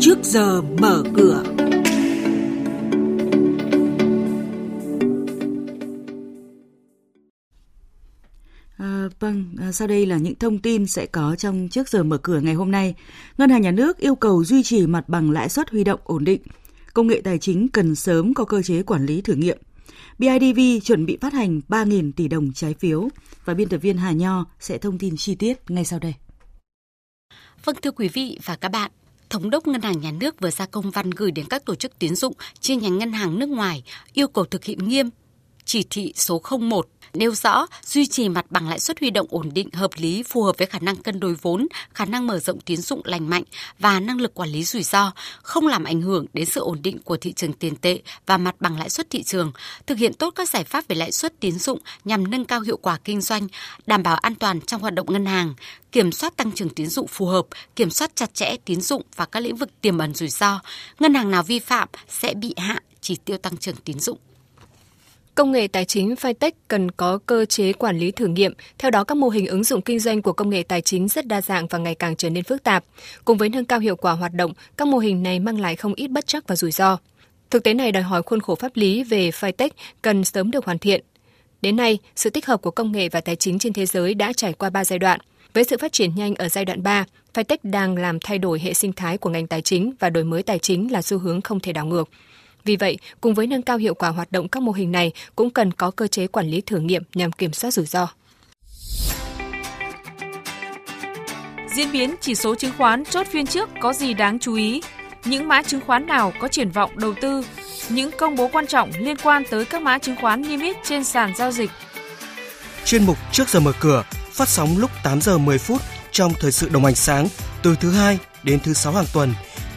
trước giờ mở cửa. À, vâng, à, sau đây là những thông tin sẽ có trong trước giờ mở cửa ngày hôm nay. Ngân hàng Nhà nước yêu cầu duy trì mặt bằng lãi suất huy động ổn định. Công nghệ tài chính cần sớm có cơ chế quản lý thử nghiệm. BIDV chuẩn bị phát hành 3.000 tỷ đồng trái phiếu và biên tập viên Hà Nho sẽ thông tin chi tiết ngay sau đây. Vâng thưa quý vị và các bạn, Thống đốc Ngân hàng Nhà nước vừa ra công văn gửi đến các tổ chức tiến dụng chi nhánh ngân hàng nước ngoài yêu cầu thực hiện nghiêm chỉ thị số 01 nêu rõ duy trì mặt bằng lãi suất huy động ổn định hợp lý phù hợp với khả năng cân đối vốn, khả năng mở rộng tín dụng lành mạnh và năng lực quản lý rủi ro, không làm ảnh hưởng đến sự ổn định của thị trường tiền tệ và mặt bằng lãi suất thị trường, thực hiện tốt các giải pháp về lãi suất tín dụng nhằm nâng cao hiệu quả kinh doanh, đảm bảo an toàn trong hoạt động ngân hàng, kiểm soát tăng trưởng tín dụng phù hợp, kiểm soát chặt chẽ tín dụng và các lĩnh vực tiềm ẩn rủi ro. Ngân hàng nào vi phạm sẽ bị hạ chỉ tiêu tăng trưởng tín dụng. Công nghệ tài chính Fintech cần có cơ chế quản lý thử nghiệm, theo đó các mô hình ứng dụng kinh doanh của công nghệ tài chính rất đa dạng và ngày càng trở nên phức tạp. Cùng với nâng cao hiệu quả hoạt động, các mô hình này mang lại không ít bất chắc và rủi ro. Thực tế này đòi hỏi khuôn khổ pháp lý về Fintech cần sớm được hoàn thiện. Đến nay, sự tích hợp của công nghệ và tài chính trên thế giới đã trải qua 3 giai đoạn. Với sự phát triển nhanh ở giai đoạn 3, Fintech đang làm thay đổi hệ sinh thái của ngành tài chính và đổi mới tài chính là xu hướng không thể đảo ngược. Vì vậy, cùng với nâng cao hiệu quả hoạt động các mô hình này cũng cần có cơ chế quản lý thử nghiệm nhằm kiểm soát rủi ro. Diễn biến chỉ số chứng khoán chốt phiên trước có gì đáng chú ý? Những mã chứng khoán nào có triển vọng đầu tư? Những công bố quan trọng liên quan tới các mã chứng khoán niêm yết trên sàn giao dịch. Chuyên mục Trước giờ mở cửa phát sóng lúc 8 giờ 10 phút trong thời sự đồng hành sáng từ thứ hai đến thứ sáu hàng tuần –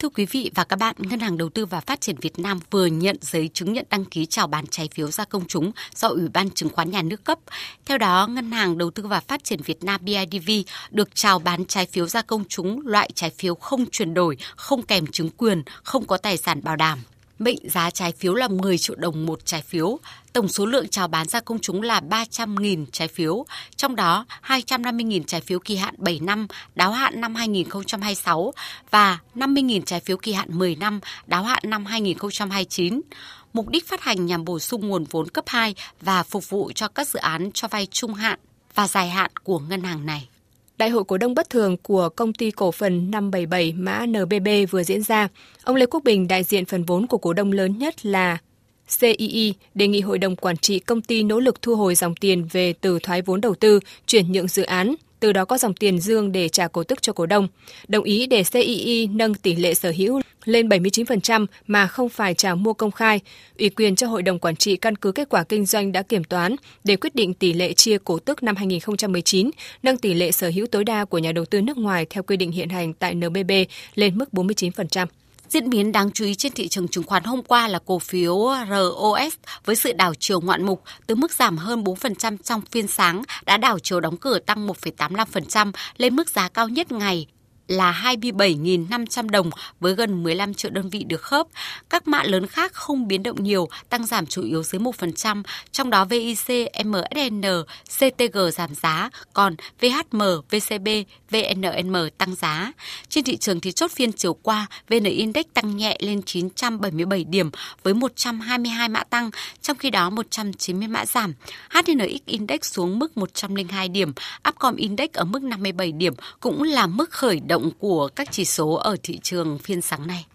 Thưa quý vị và các bạn, Ngân hàng Đầu tư và Phát triển Việt Nam vừa nhận giấy chứng nhận đăng ký chào bán trái phiếu ra công chúng do Ủy ban Chứng khoán Nhà nước cấp. Theo đó, Ngân hàng Đầu tư và Phát triển Việt Nam BIDV được chào bán trái phiếu ra công chúng loại trái phiếu không chuyển đổi, không kèm chứng quyền, không có tài sản bảo đảm. Mệnh giá trái phiếu là 10 triệu đồng một trái phiếu. Tổng số lượng chào bán ra công chúng là 300.000 trái phiếu, trong đó 250.000 trái phiếu kỳ hạn 7 năm, đáo hạn năm 2026 và 50.000 trái phiếu kỳ hạn 10 năm, đáo hạn năm 2029 mục đích phát hành nhằm bổ sung nguồn vốn cấp 2 và phục vụ cho các dự án cho vay trung hạn và dài hạn của ngân hàng này. Đại hội cổ đông bất thường của công ty cổ phần 577 mã NBB vừa diễn ra. Ông Lê Quốc Bình, đại diện phần vốn của cổ đông lớn nhất là CII đề nghị hội đồng quản trị công ty nỗ lực thu hồi dòng tiền về từ thoái vốn đầu tư, chuyển nhượng dự án, từ đó có dòng tiền dương để trả cổ tức cho cổ đông. Đồng ý để CII nâng tỷ lệ sở hữu lên 79% mà không phải trả mua công khai, ủy quyền cho hội đồng quản trị căn cứ kết quả kinh doanh đã kiểm toán để quyết định tỷ lệ chia cổ tức năm 2019, nâng tỷ lệ sở hữu tối đa của nhà đầu tư nước ngoài theo quy định hiện hành tại NBB lên mức 49%. Diễn biến đáng chú ý trên thị trường chứng khoán hôm qua là cổ phiếu ROS với sự đảo chiều ngoạn mục từ mức giảm hơn 4% trong phiên sáng đã đảo chiều đóng cửa tăng 1,85% lên mức giá cao nhất ngày là 27.500 đồng với gần 15 triệu đơn vị được khớp. Các mã lớn khác không biến động nhiều, tăng giảm chủ yếu dưới 1%, trong đó VIC, MSN, CTG giảm giá, còn VHM, VCB, VNM tăng giá. Trên thị trường thì chốt phiên chiều qua, VN Index tăng nhẹ lên 977 điểm với 122 mã tăng, trong khi đó 190 mã giảm. HNX Index xuống mức 102 điểm, Upcom Index ở mức 57 điểm cũng là mức khởi động động của các chỉ số ở thị trường phiên sáng nay.